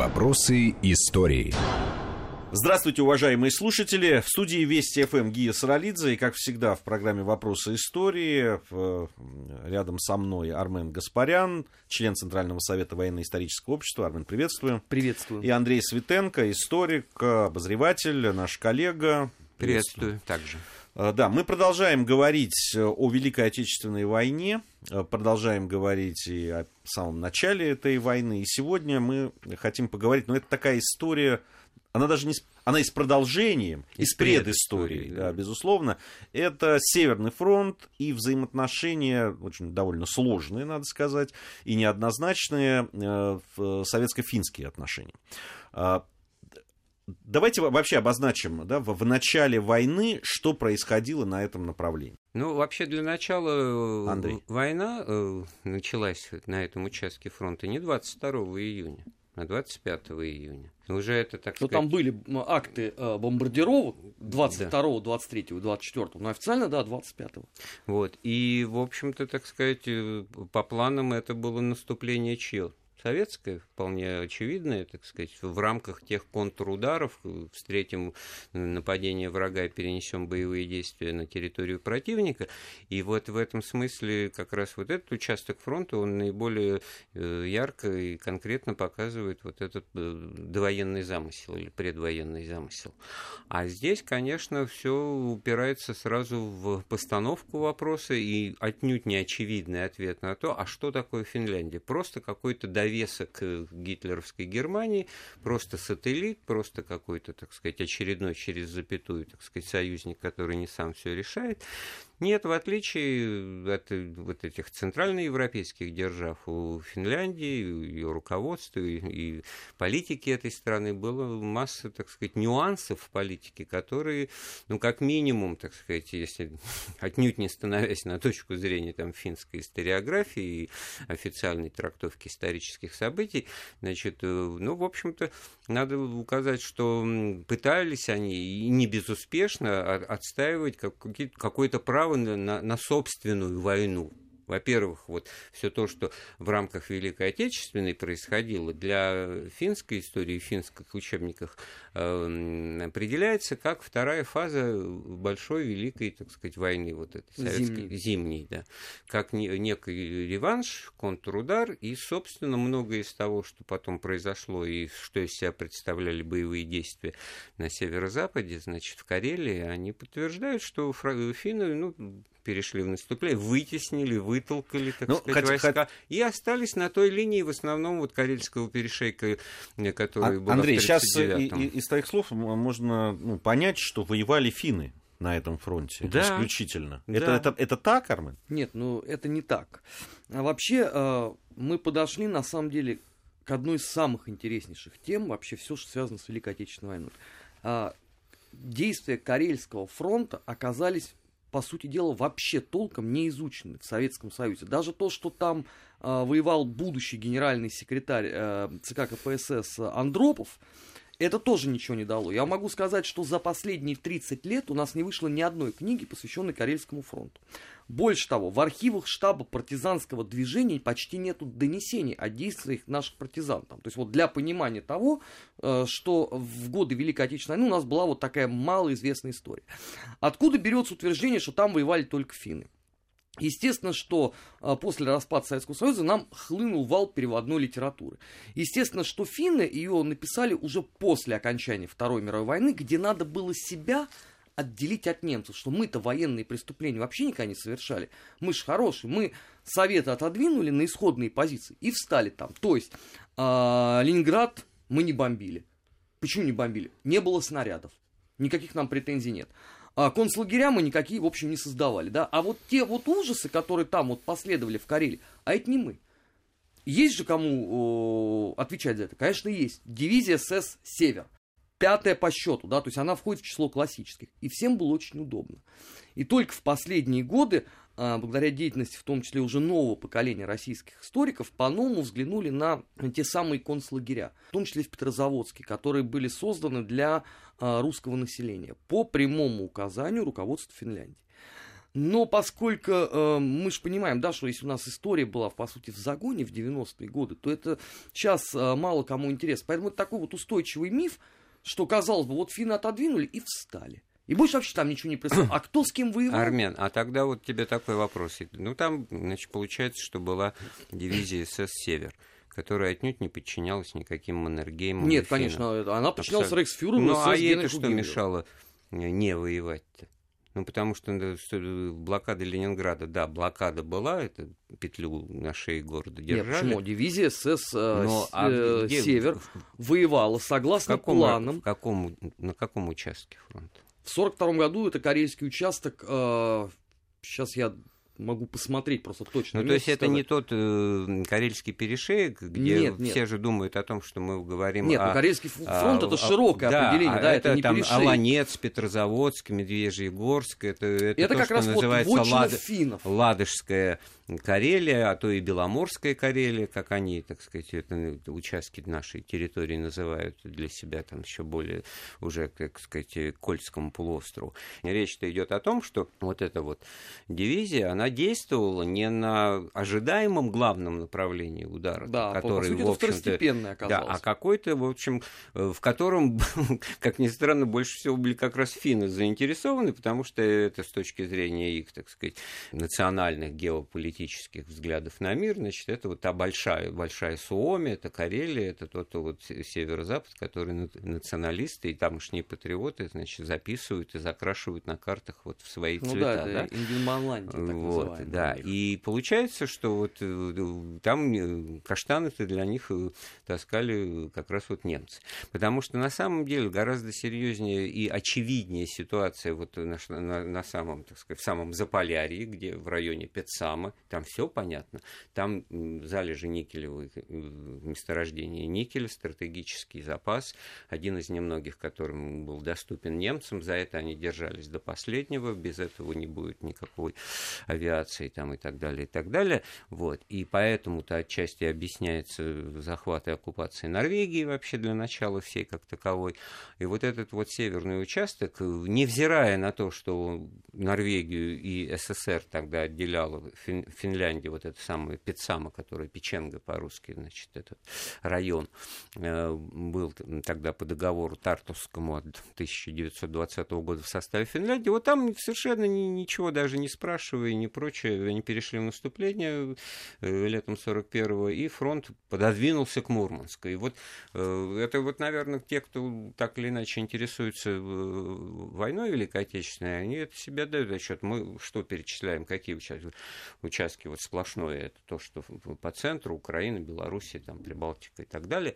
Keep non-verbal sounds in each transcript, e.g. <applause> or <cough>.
Вопросы истории. Здравствуйте, уважаемые слушатели. В студии Вести ФМ Гия Саралидзе. И, как всегда, в программе «Вопросы истории» рядом со мной Армен Гаспарян, член Центрального совета военно-исторического общества. Армен, приветствую. Приветствую. И Андрей Светенко, историк, обозреватель, наш коллега. Приветствую, приветствую. также. Э, да, мы продолжаем говорить э, о Великой Отечественной войне, э, продолжаем говорить и о самом начале этой войны. И сегодня мы хотим поговорить, но это такая история, она даже не... Она и с продолжением, и, с предысторией, да, да, безусловно. Это Северный фронт и взаимоотношения, очень довольно сложные, надо сказать, и неоднозначные советско-финские отношения. Давайте вообще обозначим да, в, в начале войны, что происходило на этом направлении. Ну, вообще, для начала э, Андрей. война э, началась на этом участке фронта не 22 июня, а 25 июня. Уже это, так но сказать... там были акты э, бомбардировок 22, да. 23, 24, но официально, да, 25. Вот, и, в общем-то, так сказать, э, по планам это было наступление чье? Советская, вполне очевидная, так сказать, в рамках тех контрударов, э, встретим нападение врага и перенесем боевые действия на территорию противника. И вот в этом смысле как раз вот этот участок фронта, он наиболее э, ярко и конкретно показывает вот этот э, довоенный замысел или предвоенный замысел. А здесь, конечно, все упирается сразу в постановку вопроса и отнюдь не очевидный ответ на то, а что такое Финляндия. Просто какой-то доверие довесок к гитлеровской Германии, просто сателлит, просто какой-то, так сказать, очередной через запятую, так сказать, союзник, который не сам все решает. Нет, в отличие от вот этих центральноевропейских держав, у Финляндии, ее руководства и, и политики этой страны было масса, так сказать, нюансов в политике, которые, ну, как минимум, так сказать, если <laughs> отнюдь не становясь на точку зрения там, финской историографии и официальной трактовки исторических событий, значит, э, ну, в общем-то, надо указать, что пытались они, и не безуспешно, отстаивать какое-то право право на, на собственную войну. Во-первых, вот все то, что в рамках Великой Отечественной происходило для финской истории, в финских учебниках э, определяется как вторая фаза большой великой, так сказать, войны вот этой советской зимней, зимней да, как не, некий реванш, контрудар и, собственно, многое из того, что потом произошло и что из себя представляли боевые действия на северо-западе, значит, в Карелии, они подтверждают, что финны, ну, перешли в наступление, вытеснили, вытолкали, так ну, сказать, хоть, войска, хоть... и остались на той линии, в основном, вот Карельского перешейка, э, который а, был Андрей, сейчас и, и, из твоих слов можно ну, понять, что воевали финны на этом фронте да. исключительно. Да. Это, это, это так, Армен? Нет, ну это не так. А вообще э, мы подошли на самом деле к одной из самых интереснейших тем, вообще все, что связано с Великой Отечественной войной. А, действия Карельского фронта оказались по сути дела, вообще толком не изучены в Советском Союзе. Даже то, что там э, воевал будущий генеральный секретарь э, ЦК КПСС Андропов, это тоже ничего не дало. Я могу сказать, что за последние 30 лет у нас не вышло ни одной книги, посвященной Карельскому фронту. Больше того, в архивах штаба партизанского движения почти нету донесений о действиях наших партизан. Там. То есть вот для понимания того, э, что в годы Великой Отечественной войны у нас была вот такая малоизвестная история. Откуда берется утверждение, что там воевали только финны? Естественно, что а, после распада Советского Союза нам хлынул вал переводной литературы. Естественно, что финны ее написали уже после окончания Второй мировой войны, где надо было себя отделить от немцев, что мы-то военные преступления вообще никогда не совершали. Мы же хорошие, мы Советы отодвинули на исходные позиции и встали там. То есть э, Ленинград мы не бомбили. Почему не бомбили? Не было снарядов. Никаких нам претензий нет. А концлагеря мы никакие, в общем, не создавали, да. А вот те вот ужасы, которые там вот последовали в Карелии, а это не мы. Есть же кому отвечать за это? Конечно, есть. Дивизия СС «Север». Пятая по счету, да, то есть она входит в число классических. И всем было очень удобно. И только в последние годы благодаря деятельности, в том числе уже нового поколения российских историков, по-новому взглянули на те самые концлагеря, в том числе в Петрозаводске, которые были созданы для а, русского населения по прямому указанию руководства Финляндии. Но поскольку э, мы же понимаем, да, что если у нас история была, по сути, в загоне в 90-е годы, то это сейчас э, мало кому интересно. Поэтому это такой вот устойчивый миф, что, казалось бы, вот финны отодвинули и встали. И больше вообще там ничего не происходило. А кто с кем воевал? Армен, а тогда вот тебе такой вопрос. Ну, там, значит, получается, что была дивизия СС «Север» которая отнюдь не подчинялась никаким Маннергеймам. Нет, конечно, она подчинялась Абсолютно. Рейхсфюреру. Ну, а ей это что мешало не воевать-то? Ну, потому что э, блокада Ленинграда, да, блокада была, это петлю на шее города Нет, держали. почему? Дивизия СС э, Но, с- а э, где- Север в- воевала в согласно каком, планам. в каком, на каком участке фронта? В 42 году это карельский участок. сейчас я могу посмотреть просто точно. Ну, то есть это не тот э, Карельский перешеек, где Нет, нет. все же думают о том, что мы говорим Нет, о... ну, Карельский а, фронт это а, широкое да, определение, а да, это, не там перешеек. Аланец, Петрозаводск, Медвежьегорск, это, это, Это то, как что раз вот называется вотчина Лад- финнов. Ладожская Карелия, а то и Беломорская Карелия, как они, так сказать, это, ну, участки нашей территории называют для себя там еще более уже, как сказать, к Кольскому полуострову. Речь-то идет о том, что вот эта вот дивизия, она действовала не на ожидаемом главном направлении удара, Да, по- по который, сути, в общем-то, второстепенное да, а какой-то, в общем, в котором, <laughs> как ни странно, больше всего были как раз финны заинтересованы, потому что это с точки зрения их, так сказать, национальных геополитических взглядов на мир, значит, это вот та большая, большая Суоми, это Карелия, это тот вот северо-запад, который на- националисты и тамошние патриоты, значит, записывают и закрашивают на картах вот в свои Ну цвета. да, это Ингельманландия, так Вот, называемая. да. И получается, что вот э, там э, каштаны-то для них э, таскали как раз вот немцы. Потому что на самом деле гораздо серьезнее и очевиднее ситуация вот на, на- на самом, так сказать, в самом Заполярье, где в районе Петсама, там все понятно. Там залежи никелевых э, месторождения никеля, стратегический запас, один из немногих, которым был доступен немцам. За это они держались до последнего. Без этого не будет никакой авиации там и так далее, и так далее. Вот. И поэтому-то отчасти объясняется захват и оккупация Норвегии вообще для начала всей как таковой. И вот этот вот северный участок, невзирая на то, что Норвегию и СССР тогда отделяла Фин- Финляндия, вот это самое Пицама, которая Печенга по-русски, значит, этот район, э, был тогда по договору Тартусскому от 1920 года в составе Финляндии, вот там совершенно ни- ничего даже не спрашивая, не прочее, они перешли в наступление э, летом 41-го, и фронт пододвинулся к Мурманску. И вот э, это вот, наверное, те, кто так или иначе интересуется э, войной Великой Отечественной, они это себе дают отчет. Мы что перечисляем, какие участки? участки вот сплошное, это то, что по центру, Украина, Белоруссия, там, Прибалтика и так далее.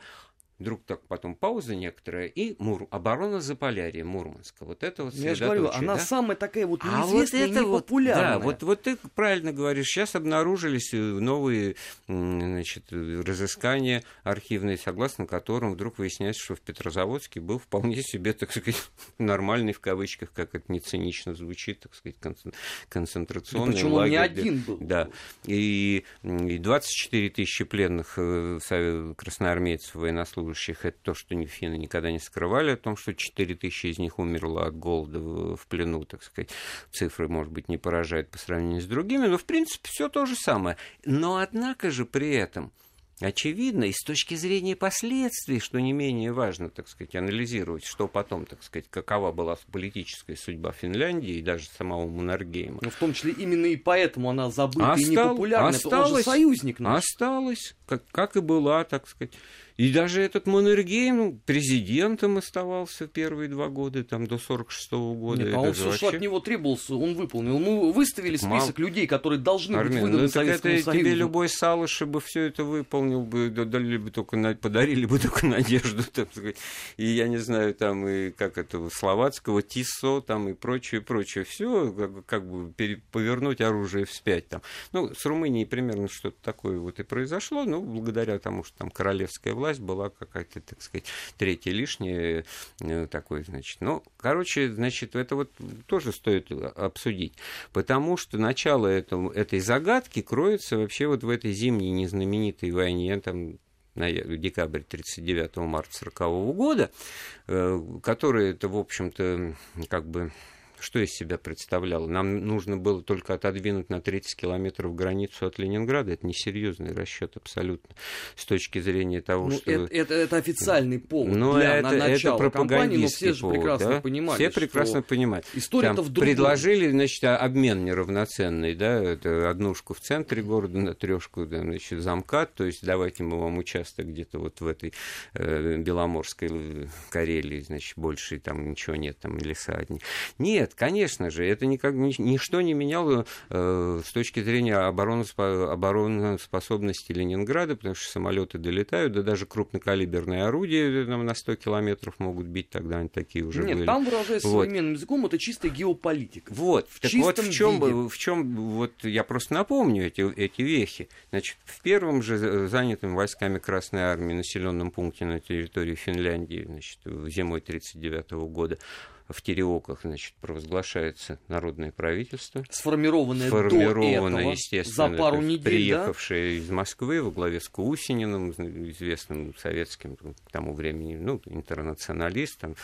Вдруг так потом пауза некоторая, и Мур... оборона Заполярья, Мурманска. Вот это вот Ну, Я же говорю, она да? самая такая вот А вот неизвестная это вот, да, вот, вот ты правильно говоришь. Сейчас обнаружились э, новые значит, разыскания архивные, согласно которым вдруг выясняется, что в Петрозаводске был вполне себе, так сказать, <laughs> нормальный, в кавычках, как это не цинично звучит, так сказать, концен- концентрационный Причем он не лагерь. один был. Да. И, и 24 тысячи пленных э, красноармейцев, военнослужащих, это то, что финны никогда не скрывали, о том, что 4 тысячи из них умерло от голода в, плену, так сказать. Цифры, может быть, не поражают по сравнению с другими, но, в принципе, все то же самое. Но, однако же, при этом Очевидно, и с точки зрения последствий, что не менее важно, так сказать, анализировать, что потом, так сказать, какова была политическая судьба Финляндии и даже самого Маннергейма. Ну, в том числе именно и поэтому она забыта и Остал- непопулярна. Это он же осталось- союзник наш. Осталось, как, как и была, так сказать. И даже этот Маннергейм президентом оставался первые два года, там, до 46 года. Нет, а он все, что вообще- от него требовалось, он выполнил. Мы выставили Так список людей, которые должны быть Армен, выданы ну, Советскому это Союзу. тебе любой Салыш бы все это выполнил бы, да- дали бы только на- подарили бы <laughs> только надежду, так сказать. И я не знаю, там и как это словацкого Тисо, там и прочее, прочее. Все как, как бы пере- повернуть оружие вспять там. Ну, с Румынией примерно что-то такое вот и произошло, ну, благодаря тому, что там королевская власть была какая-то, так сказать, третья лишняя э, такой, значит. Ну, короче, значит, это вот тоже стоит обсудить. Потому что начало этому, этой загадки кроется вообще вот в этой зимней незнаменитой войне, там, на декабрь 39 марта 40 года, э, которая это, в общем-то, как бы что из себя представляла? Нам нужно было только отодвинуть на 30 километров границу от Ленинграда. Это несерьезный расчет абсолютно с точки зрения того, ну, что... Это, это, это официальный повод но для это, на начала это кампании, но все же повод, прекрасно да? понимали, Все прекрасно понимают. История-то Там в другом. Предложили, значит, обмен неравноценный, да, это однушку в центре города на трешку, да, значит, замкат, то есть давайте мы вам участок где-то вот в этой э, Беломорской Карелии, значит, больше там ничего нет, там леса одни. Нет, конечно же, это никак, ни, ничто не меняло э, с точки зрения обороноспо- обороноспособности Ленинграда, потому что самолеты долетают, да даже крупнокалиберные орудия там, на 100 километров могут бить, тогда они такие уже Нет, были. там, выражаясь Вот. современным языком, это чистая геополитика. Вот, В так вот в чем, виде. в чем, вот я просто напомню эти, эти вехи. Значит, в первом же э, занятом войсками Красной Армии населенном пункте на территории Финляндии, значит, зимой 1939 года, в Тереоках, значит, провозглашается народное правительство. Сформированное, Сформированное, до этого, естественно, за пару недель, да? приехавшее из Москвы во главе с Кусининым, известным советским к тому времени, ну, интернационалистом,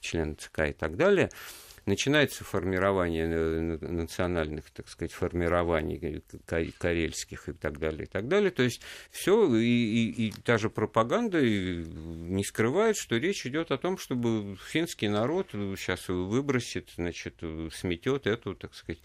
член ЦК и так далее. Начинается формирование э, национальных, так сказать, формирований ка- карельских и так далее, и так далее. То есть все, и, и, и та же пропаганда не скрывает, что речь идет о том, чтобы финский народ сейчас выбросит, значит, сметет эту, так сказать,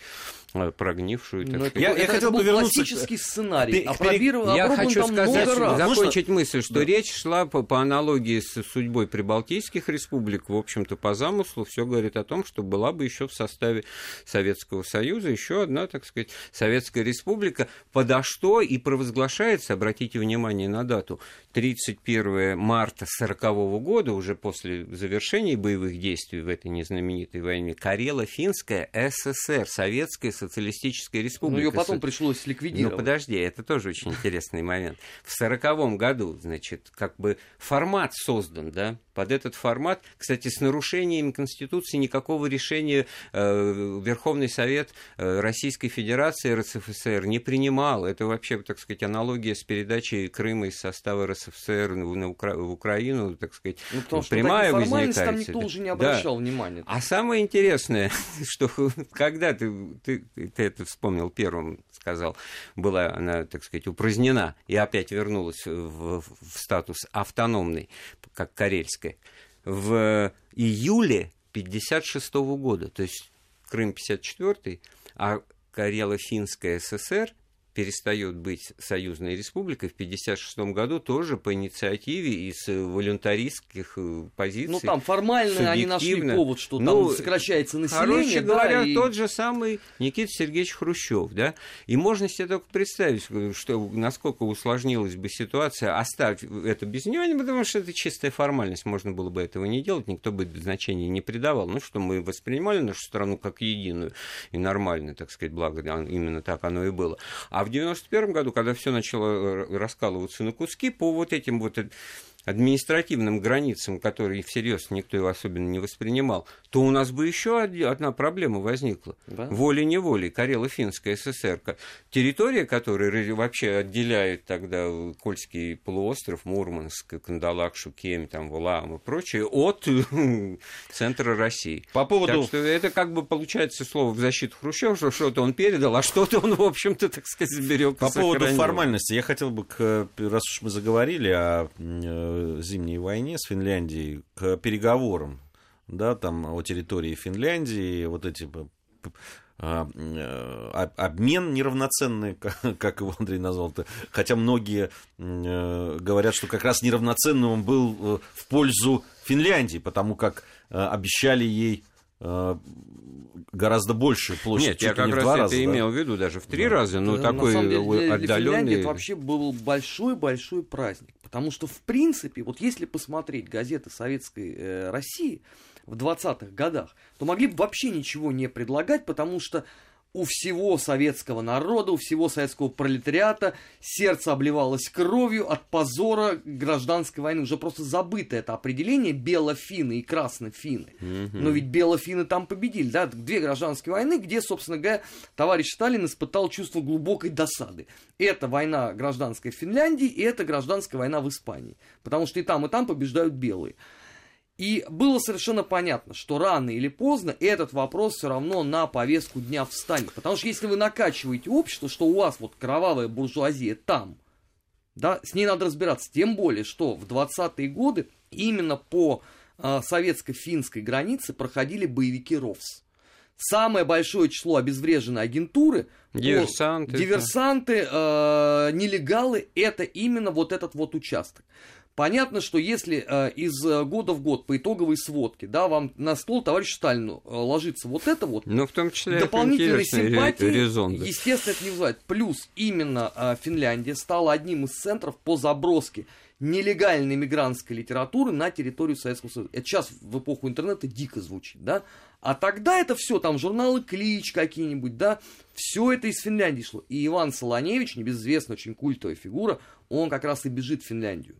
э, прогнившую, так Но сказать, Я- я это хотел бы вернуться классический сценарий. Опробирован, я хочу там сказать, много раз. закончить мысль, что Да. речь шла по, по аналогии с судьбой прибалтийских республик. В общем-то, по замыслу все говорит о том, что была бы еще в составе Советского Союза еще одна, так сказать, Советская Республика, подо что и провозглашается, обратите внимание на дату, 31 марта 1940 года, уже после завершения боевых действий в этой незнаменитой войне, Карело-Финская ССР, Советская Социалистическая Республика. ее потом Со- пришлось ну, ликвидировать. подожди, это тоже очень интересный момент. В сороковом году, значит, как бы формат создан, да, под этот формат, кстати, с нарушением Конституции никакого решения э, Верховный Совет э, Российской Федерации РСФСР не принимал. Это вообще, так сказать, аналогия с передачей Крыма из состава РСФСР на Укра- в Украину, так сказать, Ну, потому что прямая такие формальности там возникает. никто уже не Да. обращал внимания. А самое интересное, <laughs> что когда ты, ты, ты это вспомнил первым, сказал, была она, так сказать, упразднена и опять вернулась в, в статус автономный, как карельская, в июле 56 года, то есть Крым 54 а Карело-Финская ССР перестает быть союзной республикой в 1956 году тоже по инициативе из э, волюнтаристских э, позиций. Ну, там формально они нашли повод, что Ну, там сокращается население. Короче да, говоря, и- тот же самый Никита Сергеевич Хрущев, да, и можно себе только представить, что насколько усложнилась бы ситуация, оставь это без него, потому что это чистая формальность, можно было бы этого не делать, никто бы значения не придавал, ну, что мы воспринимали нашу страну как единую и нормальную, так сказать, благо именно так оно и было. А в 91 году, когда все начало э, раскалываться на куски, по вот этим вот э, административным границам, которые всерьез никто его особенно не воспринимал, то у нас бы еще одна проблема возникла. Да. Волей-неволей, Карело-Финская ССР, территория, которая вообще отделяет тогда Кольский полуостров, Мурманск, Кандалакшу, Кем, там, Валаам и прочее, от центра России. По поводу... Так что это как бы получается слово в защиту Хрущева, что что-то он передал, а что-то он, в общем-то, так сказать, сберег. и По поводу сохранил. формальности, я хотел бы, к, раз уж мы заговорили о э, зимней войне с Финляндией, к переговорам, да, там о территории Финляндии, вот эти а, э, об- обмен неравноценный, <laughs> как- его Андрей назвал, -то. хотя многие э, говорят, что как раз неравноценным он был э, в пользу Финляндии, потому как э, обещали ей гораздо большую площадь, Нет, чуть я как не раз это раза, да. имел в виду даже в три Да. раза, но Да, такой на самом деле, для Финляндии отдаленный. это вообще был большой-большой праздник. Потому что, в принципе, вот если посмотреть газеты Советской э, России в 20-х годах, то могли бы вообще ничего не предлагать, потому что у всего советского народа, у всего советского пролетариата сердце обливалось кровью от позора гражданской войны. Уже просто забыто это определение белофины и краснофины. Но ведь белофины там победили, да, две гражданские войны, где, собственно говоря, товарищ Сталин испытал чувство глубокой досады. Это война гражданская в Финляндии, и это гражданская война в Испании. Потому что и там, и там побеждают белые. И было совершенно понятно, что рано или поздно этот вопрос все равно на повестку дня встанет. Потому что если вы накачиваете общество, что у вас вот кровавая буржуазия там, да, с ней надо разбираться. Тем более, что в 20-е годы именно по э, советско-финской границе проходили боевики РОВС. Самое большое число обезвреженной агентуры, диверсанты, диверсанты э, нелегалы, это именно вот этот вот участок. Понятно, что если э, из э, года в год по итоговой сводке, да, вам на стол товарищу Сталину э, ложится вот это вот, ну, в том числе дополнительные симпатии, резон, да. естественно, это не вызывает. Плюс именно э, Финляндия стала одним из центров по заброске нелегальной мигрантской литературы на территорию Советского Союза. Это сейчас в эпоху интернета дико звучит, да? А тогда это все, там журналы Клич какие-нибудь, да, все это из Финляндии шло. И Иван Солоневич, небезызвестная очень культовая фигура, он как раз и бежит в Финляндию.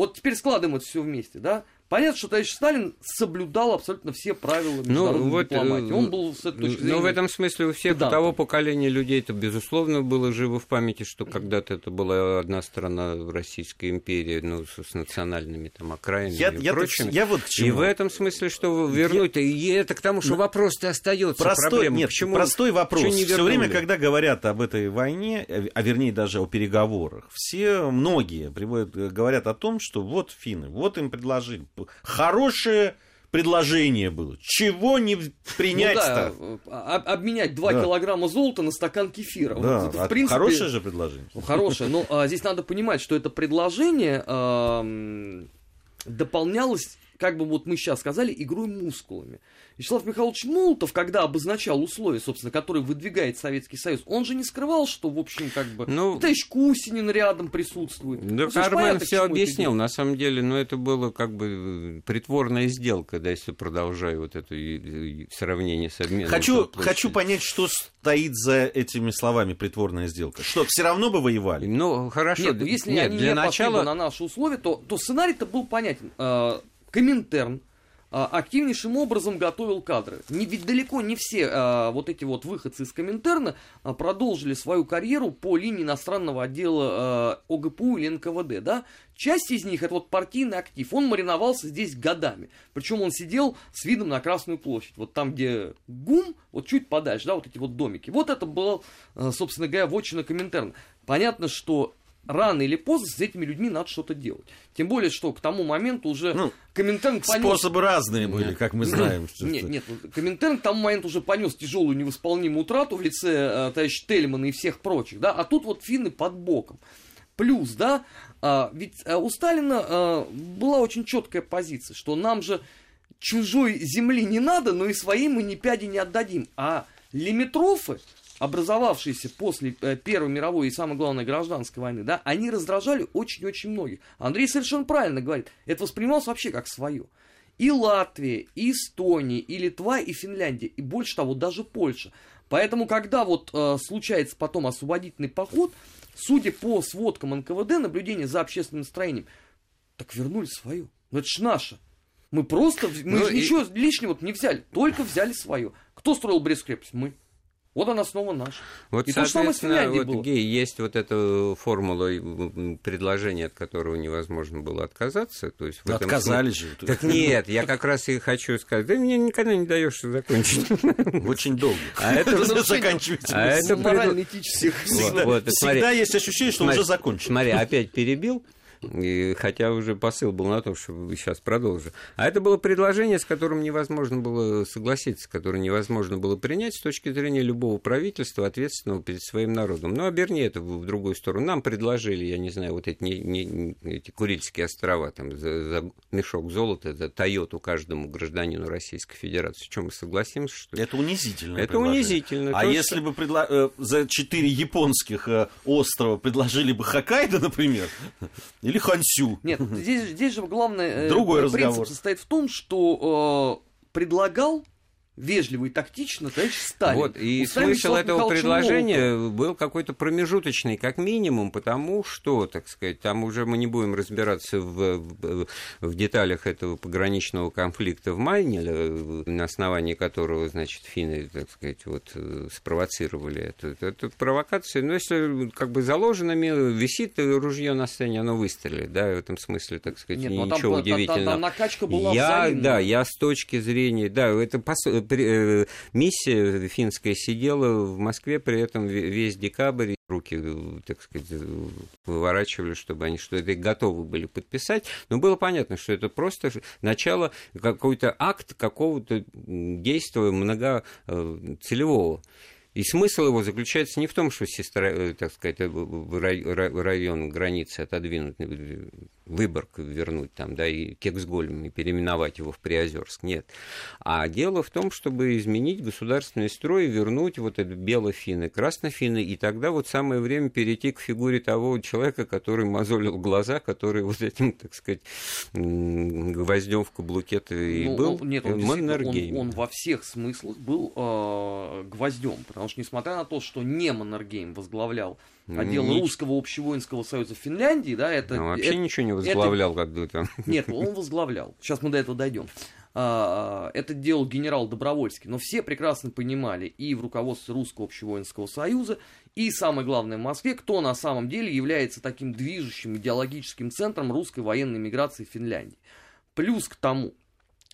Вот теперь складываем это все вместе, да? Понятно, что товарищ Сталин соблюдал абсолютно все правила международной ну, вот, дипломатии. Он был с этой точки зрения... Но в этом смысле у всех да. того поколения людей это, безусловно, было живо в памяти, что когда-то это была одна страна Российской империи, ну, с национальными там окраинами я, и я, прочим. Я вот к чему. И в этом смысле, что вернуть, я... и это к тому, что вопрос-то остается простой, проблема. Нет, Почему, простой вопрос. Все время, когда говорят об этой войне, а вернее даже о переговорах, все, многие приводят, говорят о том, что вот финны, вот им предложили хорошее предложение было. Чего не принять-то? Ну, да, обменять 2 да. килограмма золота на стакан кефира. Да, вот, это, в принципе, хорошее же предложение. Ну, хорошее, но а, здесь надо понимать, что это предложение а, дополнялось, как бы вот мы сейчас сказали, игрой мускулами. Вячеслав Михайлович Молотов, когда обозначал условия, собственно, которые выдвигает Советский Союз, он же не скрывал, что, в общем, как бы, ну, товарищ Кусинин рядом присутствует. Да, ну, Кармен все объяснил, на самом деле, но это было как бы притворная сделка, да, если продолжаю вот это сравнение с обменом. Хочу, хочу понять, что стоит за этими словами притворная сделка. Что, все равно бы воевали? Ну, хорошо. Нет, ну, если Нет, они для не начала... на наши условия, то, то сценарий-то был понятен. Коминтерн а, активнейшим образом готовил кадры. Не, ведь далеко не все а, вот эти вот выходцы из Коминтерна а, продолжили свою карьеру по линии иностранного отдела а, ОГПУ или НКВД, да. Часть из них это вот партийный актив, он мариновался здесь годами. Причем он сидел с видом на Красную площадь, вот там, где ГУМ, вот чуть подальше, да, вот эти вот домики. Вот это было, а, собственно говоря, вотчина Коминтерна. Понятно, что рано или поздно с этими людьми надо что-то делать. Тем более, что к тому моменту уже ну, Коминтерн понес... Способы разные были, нет, как мы знаем. Нет, нет, нет, Коминтерн к тому моменту уже понес тяжелую невосполнимую утрату в лице э, товарища Тельмана и всех прочих, да, а тут вот финны под боком. Плюс, да, а, ведь а, у Сталина а, была очень четкая позиция, что нам же чужой земли не надо, но и своей мы ни пяди не отдадим. А лимитрофы, образовавшиеся после э, Первой мировой и, самое главное, гражданской войны, да, они раздражали очень-очень многих. Андрей совершенно правильно говорит, это воспринималось вообще как свое. И Латвия, и Эстония, и Литва, и Финляндия, и больше того, даже Польша. Поэтому, когда вот э, случается потом освободительный поход, судя по сводкам НКВД, наблюдение за общественным настроением, так вернули свое. Ну это ж наше. Мы просто, мы ну, же и... ничего лишнего не взяли, только взяли свое. Кто строил Брест крепость? Мы. Вот она снова наша. Вот, и то же самое с Финляндией вот, было. Гей, есть вот эта формула предложения, от которого невозможно было отказаться. То есть в этом Отказались же. Так нет, я как раз и хочу сказать, ты мне никогда не даешь закончить. Очень долго. А это заканчивается. А это морально-этических. Всегда есть ощущение, что уже закончено. Смотри, опять перебил. И, хотя уже посыл был на том, что сейчас продолжу. А это было предложение, с которым невозможно было согласиться, которое невозможно было принять с точки зрения любого правительства, ответственного перед своим народом. Ну, оберни это в другую сторону. Нам предложили, я не знаю, вот эти, не, не, эти Курильские острова, там, за, за мешок золота, за Тойоту каждому гражданину Российской Федерации. Чем мы согласимся? Что это унизительно. Это унизительно. А если что... бы предло... Э, за четыре японских э, острова предложили бы Хоккайдо, например, или Хансю. Нет, здесь, здесь же главный Другой э, принцип разговор. состоит в том, что э, предлагал вежливо и тактично, товарищ Сталин. Вот, и смысл этого предложения Молотова. был какой-то промежуточный, как минимум, потому что, так сказать, там уже мы не будем разбираться в, в, в деталях этого пограничного конфликта в Майне, на основании которого, значит, финны, так сказать, вот, спровоцировали эту, эту провокацию. Но если как бы заложенными висит ружье на сцене, оно выстрелит, да, в этом смысле, так сказать, Нет, ну, ничего там, удивительного. Там, там накачка была я, Да, я с точки зрения, да, это Э, миссия финская сидела в Москве, при этом весь декабрь руки, э, так сказать, э, выворачивали, чтобы они что это готовы были подписать. Но было понятно, что это просто начало какой-то акт какого-то действия многоцелевого. И смысл его заключается не в том, что сестра, так сказать, район границы отодвинуть Выборг вернуть там, да, и Кексгольм, и переименовать его в Приозерск. Нет. А дело в том, чтобы изменить государственный строй вернуть вот это белофины, краснофины, и тогда вот самое время перейти к фигуре того человека, который мозолил глаза, который вот этим, так сказать, гвоздем в каблуке и ну, был нет, он, он, он во всех смыслах был э, гвоздем, потому что, несмотря на то, что не Маннергейм возглавлял отдел Нич... русского общевоинского союза Финляндии, да, это... Ну, вообще это, ничего не возглавлял, это... как там. Нет, <laughs> он возглавлял. Сейчас мы до этого дойдем. А, это делал генерал Добровольский, но все прекрасно понимали и в руководстве Русского общевоинского союза, и, самое главное, в Москве, кто на самом деле является таким движущим идеологическим центром русской военной миграции в Финляндии. Плюс к тому,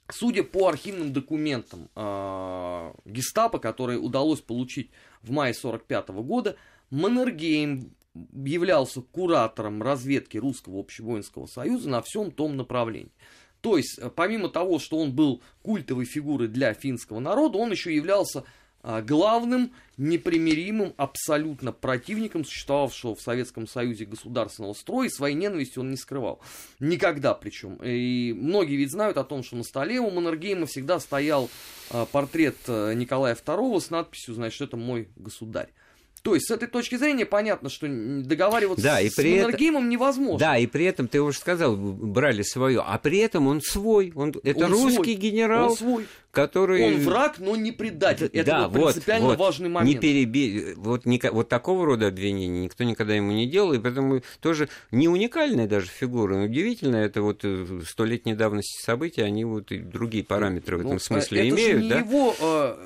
Судя по архивным документам э, гестапо, которые удалось получить в мае 1945 года, Маннергейм являлся куратором разведки Русского общевоинского союза на всем том направлении. То есть, э, помимо того, что он был культовой фигурой для финского народа, он еще являлся а, главным, непримиримым абсолютно противником существовавшего в Советском Союзе государственного строя, и своей ненависти он не скрывал. Никогда причем. И многие ведь знают о том, что на столе у Маннергейма всегда стоял а, портрет э, Николая II с надписью, значит, это мой государь. То есть, с этой точки зрения, понятно, что договариваться да, и с при Маннергеймом это... невозможно. Да, и при этом, ты уже сказал, брали свое, а при этом он свой. Он, это он русский свой. генерал, он свой который... Он враг, но не предатель. Это да, вот, принципиально вот, важный момент. Не переби... вот, не... вот такого рода обвинений никто никогда ему не делал, и поэтому тоже не уникальная даже фигура, но удивительно, это вот э, столетней давности события, они вот и другие параметры в этом ну, смысле это имеют. Это не да? его э,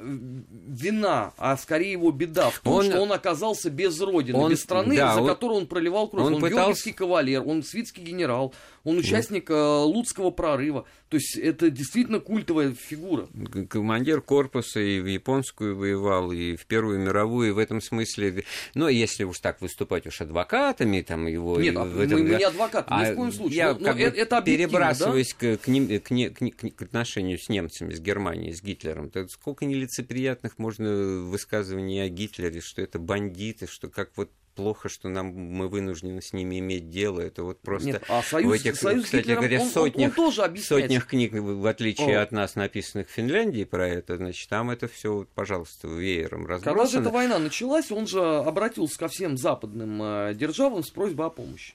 вина, а скорее его беда в том, он... что он оказался без родины, он... без страны, да, за он... которую он проливал кровь. Он, он пытался... кавалер, он свитский генерал, он участник э, Луцкого прорыва. То есть это действительно культовая фигура. Командир корпуса и в японскую воевал, и в Первую мировую, и в этом смысле, ну, если уж так выступать уж адвокатами, там его... Нет, а в этом, мы, мы не адвокаты, а, ни в коем случае. Я но, как но это, перебрасываясь да? к, к, ним, к, не, к, к, к отношению с немцами, с Германией, с Гитлером, то сколько нелицеприятных можно высказываний о Гитлере, что это бандиты, что как вот плохо, что нам мы вынуждены с ними иметь дело. Это вот просто Нет, а союз, в этих, союз кстати Гитлером, говоря, сотнях, он, он тоже сотнях книг, в отличие О. от нас, написанных в Финляндии про это, значит, там это все, пожалуйста, веером разбросано. Когда же эта война началась, он же обратился ко всем западным э, державам с просьбой о помощи.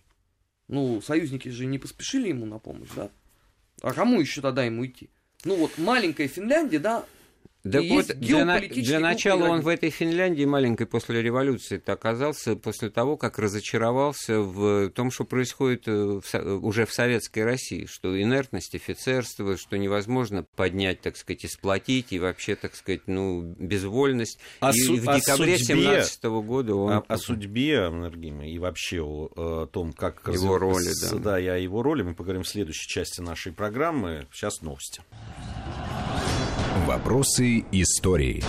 Ну, союзники же не поспешили ему на помощь, да? А кому еще тогда ему идти? Ну вот маленькая Финляндия, да, да вот для, для начала он в этой Финляндии маленькой после революции оказался после того, как разочаровался в том, что происходит э, в, уже в советской России, что инертность офицерства, что невозможно поднять, так сказать, и сплотить, и вообще, так сказать, ну, безвольность. О и су- в декабре 2017 года он... О, о судьбе Энергима и вообще о, о том, как... Его роли, да. Да, и о его роли мы поговорим в следующей части нашей программы. Сейчас новости. Вопросы истории.